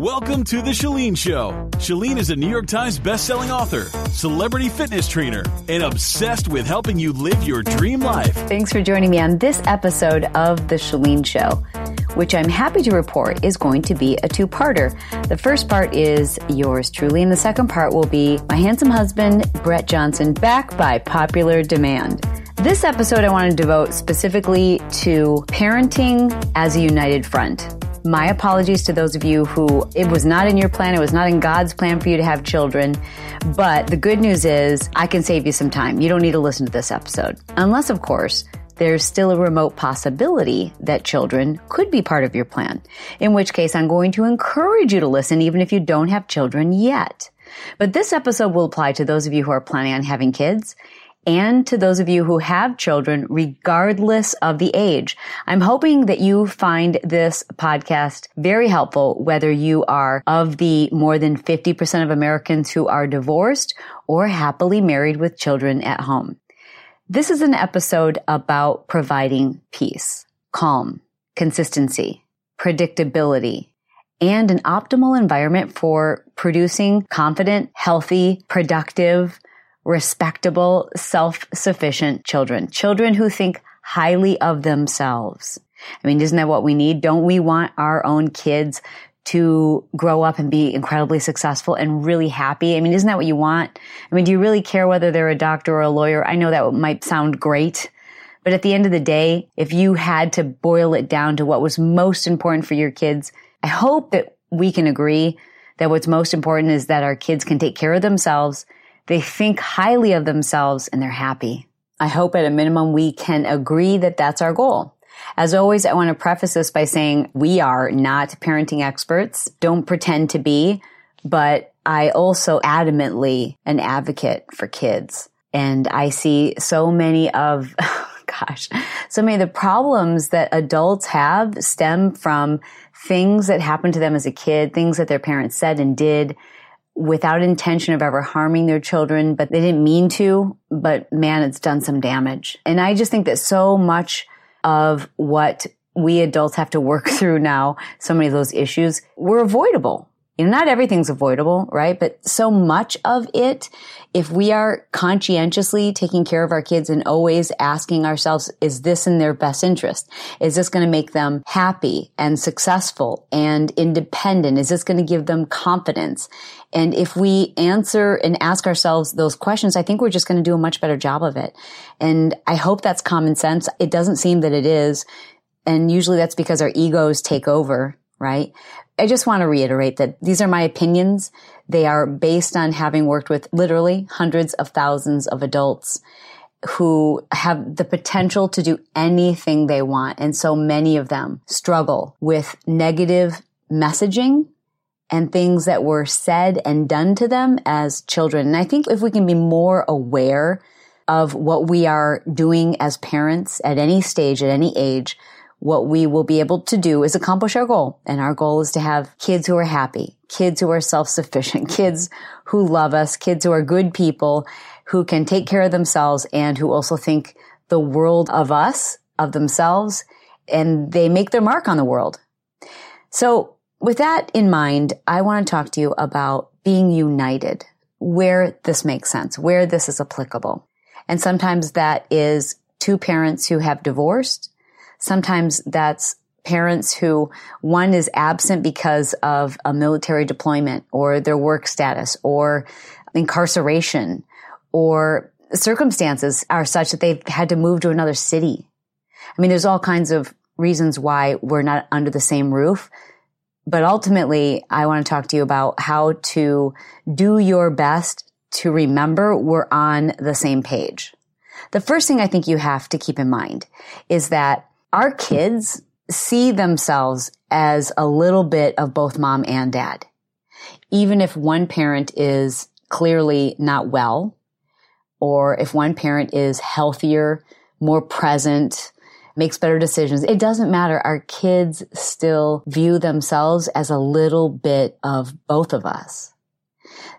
Welcome to The Chalene Show. Chalene is a New York Times bestselling author, celebrity fitness trainer, and obsessed with helping you live your dream life. Thanks for joining me on this episode of The Chalene Show, which I'm happy to report is going to be a two parter. The first part is yours truly, and the second part will be my handsome husband, Bret Johnson, back by popular demand. This episode I want to devote specifically to parenting as a united front. My apologies to those of you who it was not in your plan, it was not in God's plan for you to have children. But the good news is I can save you some time. You don't need to listen to this episode. Unless, of course, there's still a remote possibility that children could be part of your plan. In which case, I'm going to encourage you to listen even if you don't have children yet. But this episode will apply to those of you who are planning on having kids and to those of you who have children, regardless of the age. I'm hoping that you find this podcast very helpful, whether you are of the more than 50% of Americans who are divorced or happily married with children at home. This is an episode about providing peace, calm, consistency, predictability, and an optimal environment for producing confident, healthy, productive, respectable, self-sufficient children. Children who think highly of themselves. I mean, isn't that what we need? Don't we want our own kids to grow up and be incredibly successful and really happy? I mean, isn't that what you want? I mean, do you really care whether they're a doctor or a lawyer? I know that might sound great. But at the end of the day, if you had to boil it down to what was most important for your kids, I hope that we can agree that what's most important is that our kids can take care of themselves they think highly of themselves and they're happy. I hope at a minimum we can agree that that's our goal. As always, I want to preface this by saying we are not parenting experts. Don't pretend to be, but I also adamantly an advocate for kids. And I see so many of, gosh, so many of the problems that adults have stem from things that happened to them as a kid, things that their parents said and did, without intention of ever harming their children, but they didn't mean to, but man, it's done some damage. And I just think that so much of what we adults have to work through now, so many of those issues were avoidable you know, not everything's avoidable, right? But so much of it, if we are conscientiously taking care of our kids and always asking ourselves, is this in their best interest? Is this going to make them happy and successful and independent? Is this going to give them confidence? And if we answer and ask ourselves those questions, I think we're just going to do a much better job of it. And I hope that's common sense. It doesn't seem that it is. And usually that's because our egos take over right? I just want to reiterate that these are my opinions. They are based on having worked with literally hundreds of thousands of adults who have the potential to do anything they want. And so many of them struggle with negative messaging and things that were said and done to them as children. And I think if we can be more aware of what we are doing as parents at any stage, at any age, what we will be able to do is accomplish our goal. And our goal is to have kids who are happy, kids who are self-sufficient, kids who love us, kids who are good people, who can take care of themselves and who also think the world of us, of themselves, and they make their mark on the world. So with that in mind, I want to talk to you about being united, where this makes sense, where this is applicable. And sometimes that is two parents who have divorced Sometimes that's parents who one is absent because of a military deployment or their work status or incarceration or circumstances are such that they've had to move to another city. I mean, there's all kinds of reasons why we're not under the same roof. But ultimately, I want to talk to you about how to do your best to remember we're on the same page. The first thing I think you have to keep in mind is that our kids see themselves as a little bit of both mom and dad. Even if one parent is clearly not well, or if one parent is healthier, more present, makes better decisions, it doesn't matter. Our kids still view themselves as a little bit of both of us.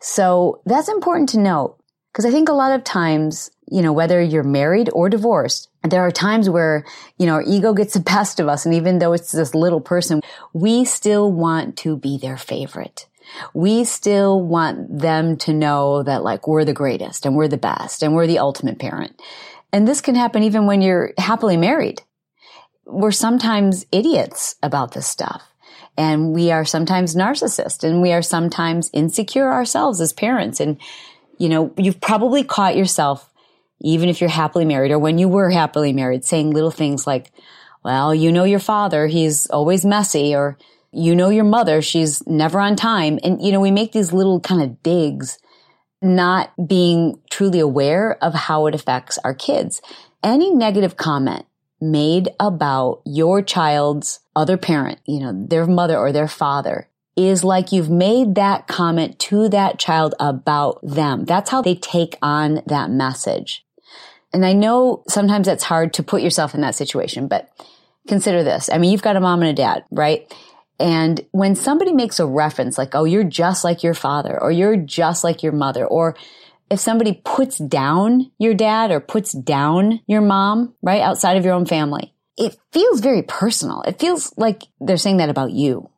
So that's important to note Because I think a lot of times, you know, whether you're married or divorced, there are times where, you know, our ego gets the best of us. And even though it's this little person, we still want to be their favorite. We still want them to know that like we're the greatest and we're the best and we're the ultimate parent. And this can happen even when you're happily married. We're sometimes idiots about this stuff. And we are sometimes narcissists and we are sometimes insecure ourselves as parents. And, you know, you've probably caught yourself, even if you're happily married or when you were happily married, saying little things like, well, you know your father, he's always messy, or you know your mother, she's never on time. And, you know, we make these little kind of digs not being truly aware of how it affects our kids. Any negative comment made about your child's other parent, you know, their mother or their father is like you've made that comment to that child about them. That's how they take on that message. And I know sometimes that's hard to put yourself in that situation, but consider this. I mean, you've got a mom and a dad, right? And when somebody makes a reference like, oh, you're just like your father or you're just like your mother, or if somebody puts down your dad or puts down your mom, right, outside of your own family, it feels very personal. It feels like they're saying that about you.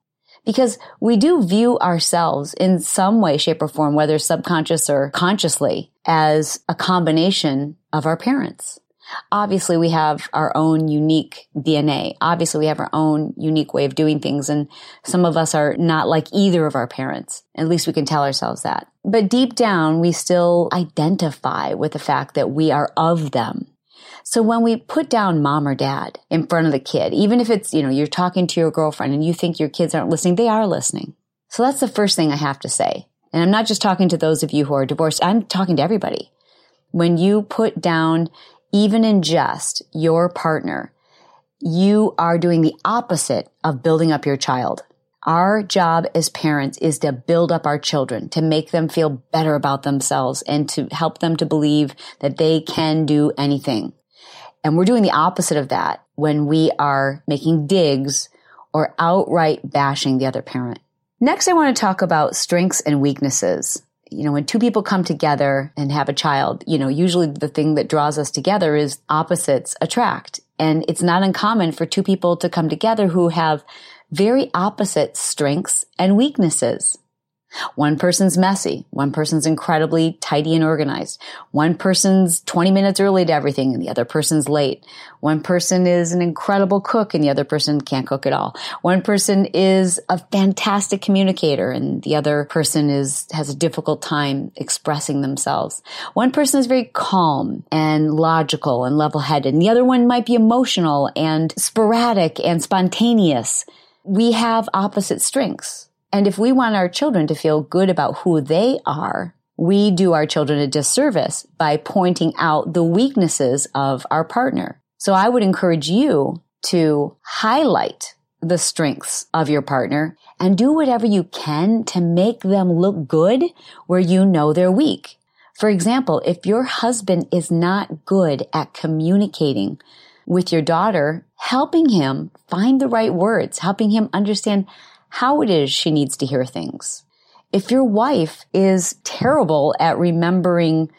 Because we do view ourselves in some way, shape, or form, whether subconscious or consciously, as a combination of our parents. Obviously, we have our own unique DNA. Obviously, we have our own unique way of doing things. And some of us are not like either of our parents. At least we can tell ourselves that. But deep down, we still identify with the fact that we are of them. So when we put down mom or dad in front of the kid, even if it's, you know, you're talking to your girlfriend and you think your kids aren't listening, they are listening. So that's the first thing I have to say. And I'm not just talking to those of you who are divorced. I'm talking to everybody. When you put down even in jest, your partner, you are doing the opposite of building up your child. Our job as parents is to build up our children, to make them feel better about themselves and to help them to believe that they can do anything. And we're doing the opposite of that when we are making digs or outright bashing the other parent. Next, I want to talk about strengths and weaknesses you know, when two people come together and have a child, you know, usually the thing that draws us together is opposites attract. And it's not uncommon for two people to come together who have very opposite strengths and weaknesses. One person's messy. One person's incredibly tidy and organized. One person's 20 minutes early to everything and the other person's late. One person is an incredible cook and the other person can't cook at all. One person is a fantastic communicator and the other person is, has a difficult time expressing themselves. One person is very calm and logical and level headed and the other one might be emotional and sporadic and spontaneous. We have opposite strengths. And if we want our children to feel good about who they are, we do our children a disservice by pointing out the weaknesses of our partner. So I would encourage you to highlight the strengths of your partner and do whatever you can to make them look good where you know they're weak. For example, if your husband is not good at communicating with your daughter, helping him find the right words, helping him understand how it is she needs to hear things. If your wife is terrible at remembering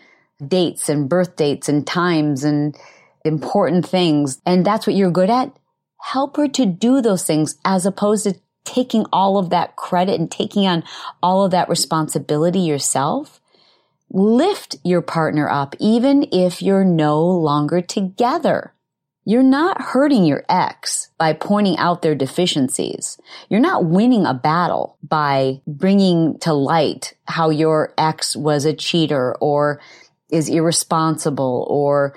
dates and birth dates and times and important things, and that's what you're good at, help her to do those things as opposed to taking all of that credit and taking on all of that responsibility yourself. Lift your partner up even if you're no longer together. You're not hurting your ex by pointing out their deficiencies. You're not winning a battle by bringing to light how your ex was a cheater or is irresponsible or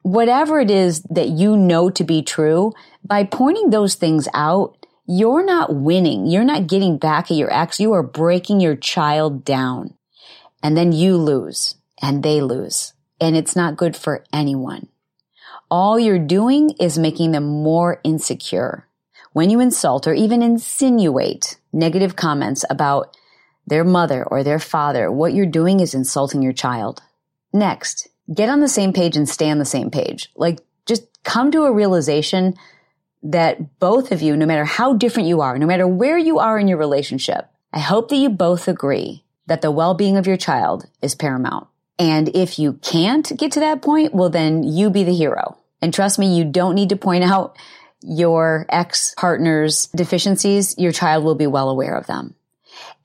whatever it is that you know to be true. By pointing those things out, you're not winning. You're not getting back at your ex. You are breaking your child down. And then you lose and they lose. And it's not good for anyone all you're doing is making them more insecure. When you insult or even insinuate negative comments about their mother or their father, what you're doing is insulting your child. Next, get on the same page and stay on the same page. Like, just come to a realization that both of you, no matter how different you are, no matter where you are in your relationship, I hope that you both agree that the well-being of your child is paramount. And if you can't get to that point, well, then you be the hero. And trust me, you don't need to point out your ex partner's deficiencies. Your child will be well aware of them.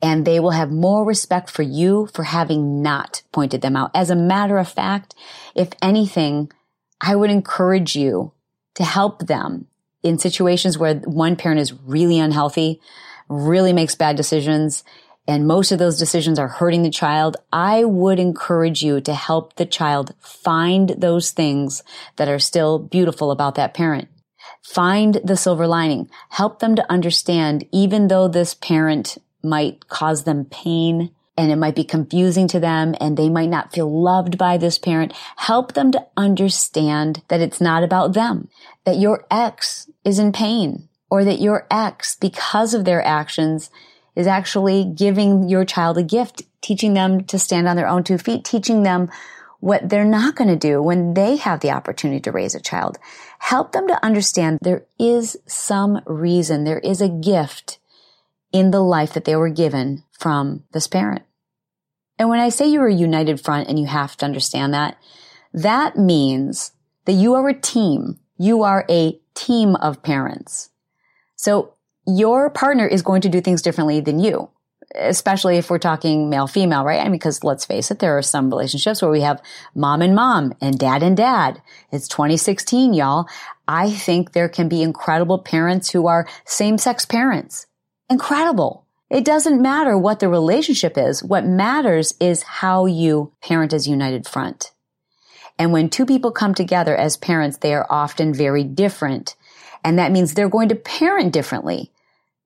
And they will have more respect for you for having not pointed them out. As a matter of fact, if anything, I would encourage you to help them in situations where one parent is really unhealthy, really makes bad decisions, and most of those decisions are hurting the child, I would encourage you to help the child find those things that are still beautiful about that parent. Find the silver lining. Help them to understand, even though this parent might cause them pain and it might be confusing to them and they might not feel loved by this parent. Help them to understand that it's not about them, that your ex is in pain or that your ex, because of their actions, is actually giving your child a gift, teaching them to stand on their own two feet, teaching them what they're not going to do when they have the opportunity to raise a child. Help them to understand there is some reason, there is a gift in the life that they were given from this parent. And when I say you're a united front and you have to understand that, that means that you are a team. You are a team of parents. So your partner is going to do things differently than you, especially if we're talking male female, right? I mean, because let's face it, there are some relationships where we have mom and mom and dad and dad. It's 2016, y'all. I think there can be incredible parents who are same sex parents. Incredible. It doesn't matter what the relationship is. What matters is how you parent as united front. And when two people come together as parents, they are often very different. And that means they're going to parent differently.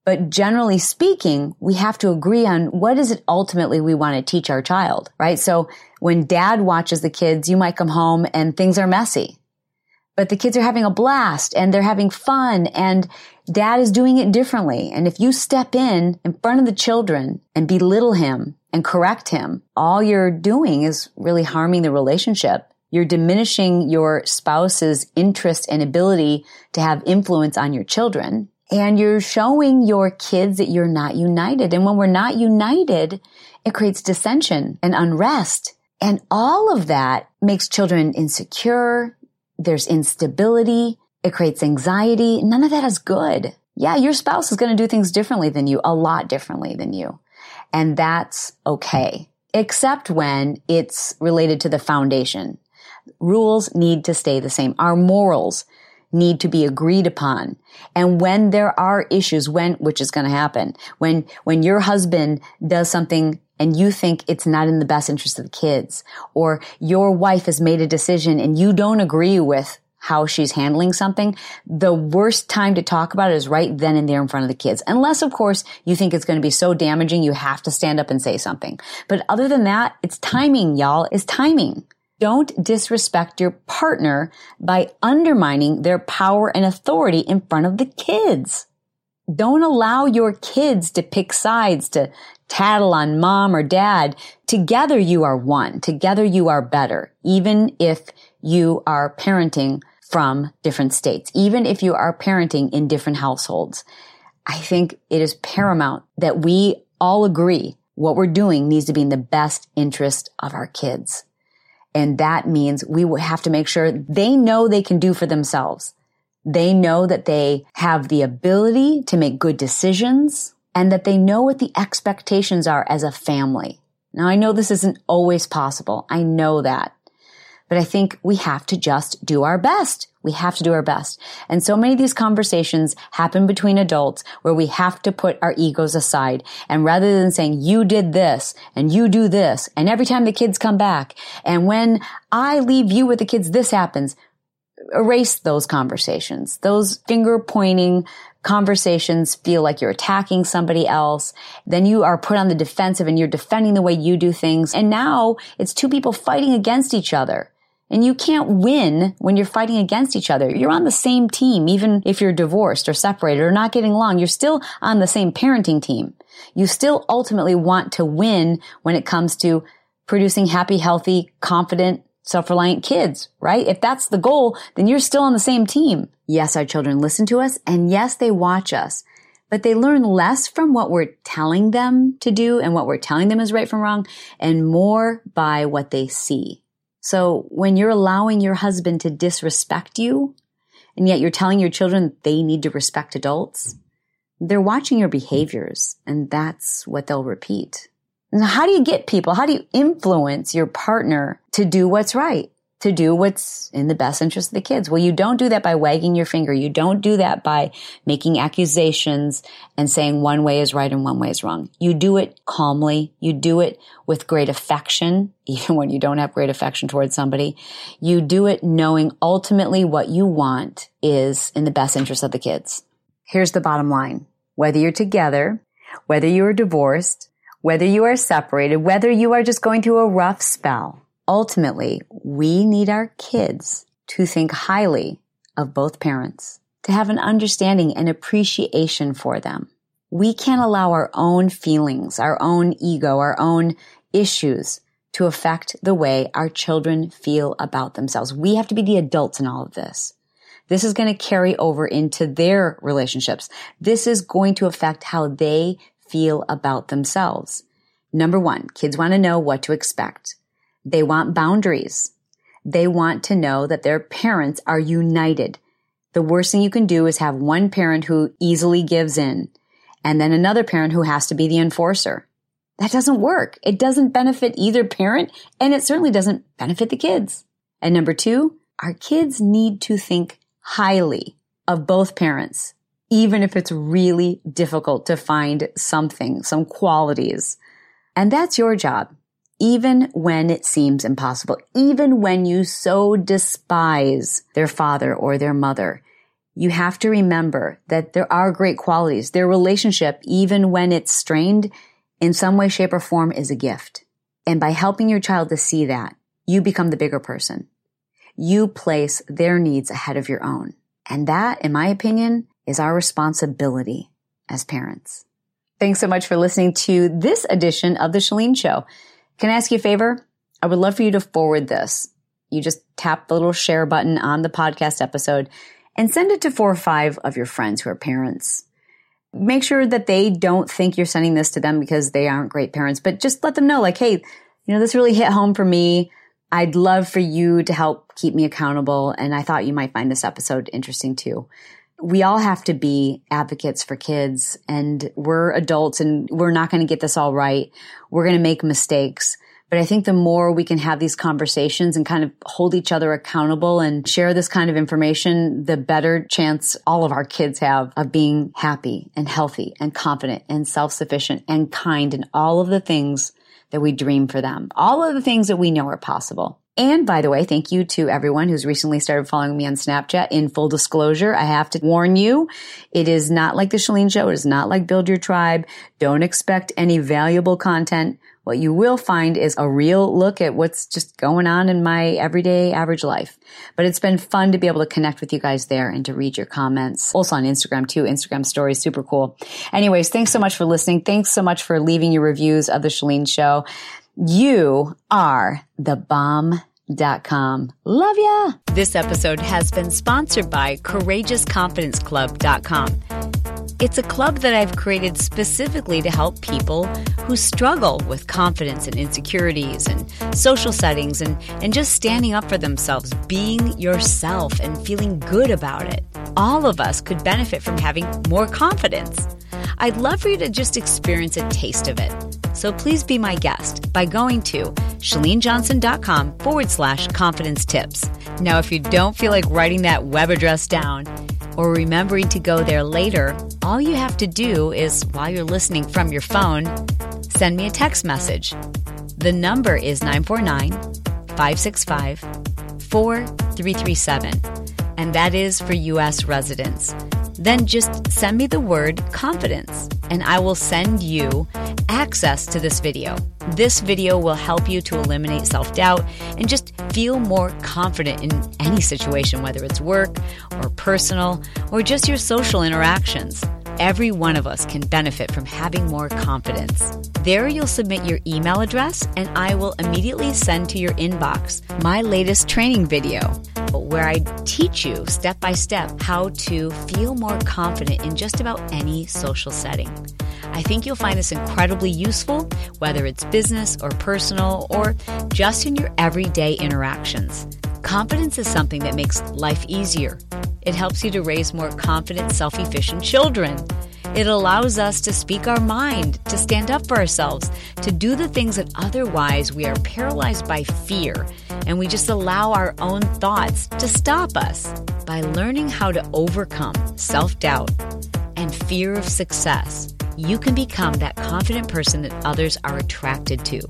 But generally speaking, we have to agree on what is it ultimately we want to teach our child, right? So when dad watches the kids, you might come home and things are messy, but the kids are having a blast and they're having fun and dad is doing it differently. And if you step in in front of the children and belittle him and correct him, all you're doing is really harming the relationship. You're diminishing your spouse's interest and ability to have influence on your children and you're showing your kids that you're not united. And when we're not united, it creates dissension and unrest. And all of that makes children insecure. There's instability. It creates anxiety. None of that is good. Yeah, your spouse is going to do things differently than you, a lot differently than you. And that's okay, except when it's related to the foundation. Rules need to stay the same. Our morals need to be agreed upon. And when there are issues, when, which is going to happen, when, when your husband does something and you think it's not in the best interest of the kids, or your wife has made a decision and you don't agree with how she's handling something, the worst time to talk about it is right then and there in front of the kids. Unless, of course, you think it's going to be so damaging you have to stand up and say something. But other than that, it's timing, y'all. It's timing. Don't disrespect your partner by undermining their power and authority in front of the kids. Don't allow your kids to pick sides, to tattle on mom or dad. Together you are one. Together you are better, even if you are parenting from different states, even if you are parenting in different households. I think it is paramount that we all agree what we're doing needs to be in the best interest of our kids. And that means we have to make sure they know they can do for themselves. They know that they have the ability to make good decisions and that they know what the expectations are as a family. Now I know this isn't always possible. I know that. But I think we have to just do our best. We have to do our best. And so many of these conversations happen between adults where we have to put our egos aside. And rather than saying, you did this and you do this, and every time the kids come back, and when I leave you with the kids, this happens, erase those conversations. Those finger pointing conversations feel like you're attacking somebody else. Then you are put on the defensive and you're defending the way you do things. And now it's two people fighting against each other. And you can't win when you're fighting against each other. You're on the same team, even if you're divorced or separated or not getting along. You're still on the same parenting team. You still ultimately want to win when it comes to producing happy, healthy, confident, self-reliant kids, right? If that's the goal, then you're still on the same team. Yes, our children listen to us and yes, they watch us, but they learn less from what we're telling them to do and what we're telling them is right from wrong and more by what they see. So when you're allowing your husband to disrespect you and yet you're telling your children they need to respect adults, they're watching your behaviors and that's what they'll repeat. Now, how do you get people? How do you influence your partner to do what's right? To do what's in the best interest of the kids. Well, you don't do that by wagging your finger. You don't do that by making accusations and saying one way is right and one way is wrong. You do it calmly. You do it with great affection, even when you don't have great affection towards somebody. You do it knowing ultimately what you want is in the best interest of the kids. Here's the bottom line. Whether you're together, whether you are divorced, whether you are separated, whether you are just going through a rough spell, Ultimately, we need our kids to think highly of both parents, to have an understanding and appreciation for them. We can't allow our own feelings, our own ego, our own issues to affect the way our children feel about themselves. We have to be the adults in all of this. This is going to carry over into their relationships. This is going to affect how they feel about themselves. Number one, kids want to know what to expect. They want boundaries. They want to know that their parents are united. The worst thing you can do is have one parent who easily gives in and then another parent who has to be the enforcer. That doesn't work. It doesn't benefit either parent and it certainly doesn't benefit the kids. And number two, our kids need to think highly of both parents, even if it's really difficult to find something, some qualities. And that's your job even when it seems impossible, even when you so despise their father or their mother, you have to remember that there are great qualities. Their relationship, even when it's strained, in some way, shape, or form is a gift. And by helping your child to see that, you become the bigger person. You place their needs ahead of your own. And that, in my opinion, is our responsibility as parents. Thanks so much for listening to this edition of The Chalene Show. Can I ask you a favor? I would love for you to forward this. You just tap the little share button on the podcast episode and send it to four or five of your friends who are parents. Make sure that they don't think you're sending this to them because they aren't great parents, but just let them know like, hey, you know, this really hit home for me. I'd love for you to help keep me accountable. And I thought you might find this episode interesting too. We all have to be advocates for kids and we're adults and we're not going to get this all right. We're going to make mistakes. But I think the more we can have these conversations and kind of hold each other accountable and share this kind of information, the better chance all of our kids have of being happy and healthy and confident and self-sufficient and kind and all of the things that we dream for them. All of the things that we know are possible. And by the way, thank you to everyone who's recently started following me on Snapchat. In full disclosure, I have to warn you, it is not like the Chalene Show. It is not like Build Your Tribe. Don't expect any valuable content. What you will find is a real look at what's just going on in my everyday average life. But it's been fun to be able to connect with you guys there and to read your comments. Also on Instagram too. Instagram stories, super cool. Anyways, thanks so much for listening. Thanks so much for leaving your reviews of the Chalene Show. You are the bomb.com. Love ya. This episode has been sponsored by courageousconfidenceclub.com. It's a club that I've created specifically to help people who struggle with confidence and insecurities and social settings and, and just standing up for themselves, being yourself and feeling good about it. All of us could benefit from having more confidence. I'd love for you to just experience a taste of it. So please be my guest by going to chalenejohnson.com forward slash confidence tips. Now, if you don't feel like writing that web address down or remembering to go there later, all you have to do is, while you're listening from your phone, send me a text message. The number is 949 565 4337, and that is for U.S. residents then just send me the word confidence and I will send you access to this video. This video will help you to eliminate self doubt and just feel more confident in any situation, whether it's work or personal or just your social interactions. Every one of us can benefit from having more confidence. There, you'll submit your email address, and I will immediately send to your inbox my latest training video Level, where I teach you step by step how to feel more confident in just about any social setting. I think you'll find this incredibly useful, whether it's business or personal or just in your everyday interactions. Confidence is something that makes life easier. It helps you to raise more confident, self efficient children. It allows us to speak our mind, to stand up for ourselves, to do the things that otherwise we are paralyzed by fear, and we just allow our own thoughts to stop us. By learning how to overcome self doubt and fear of success, you can become that confident person that others are attracted to.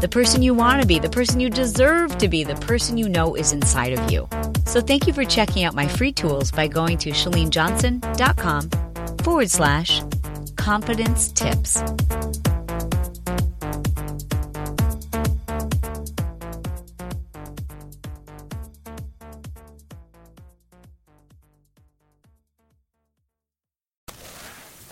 The person you want to be, the person you deserve to be, the person you know is inside of you. So thank you for checking out my free tools by going to chalenejohnson.com forward slash confidence tips.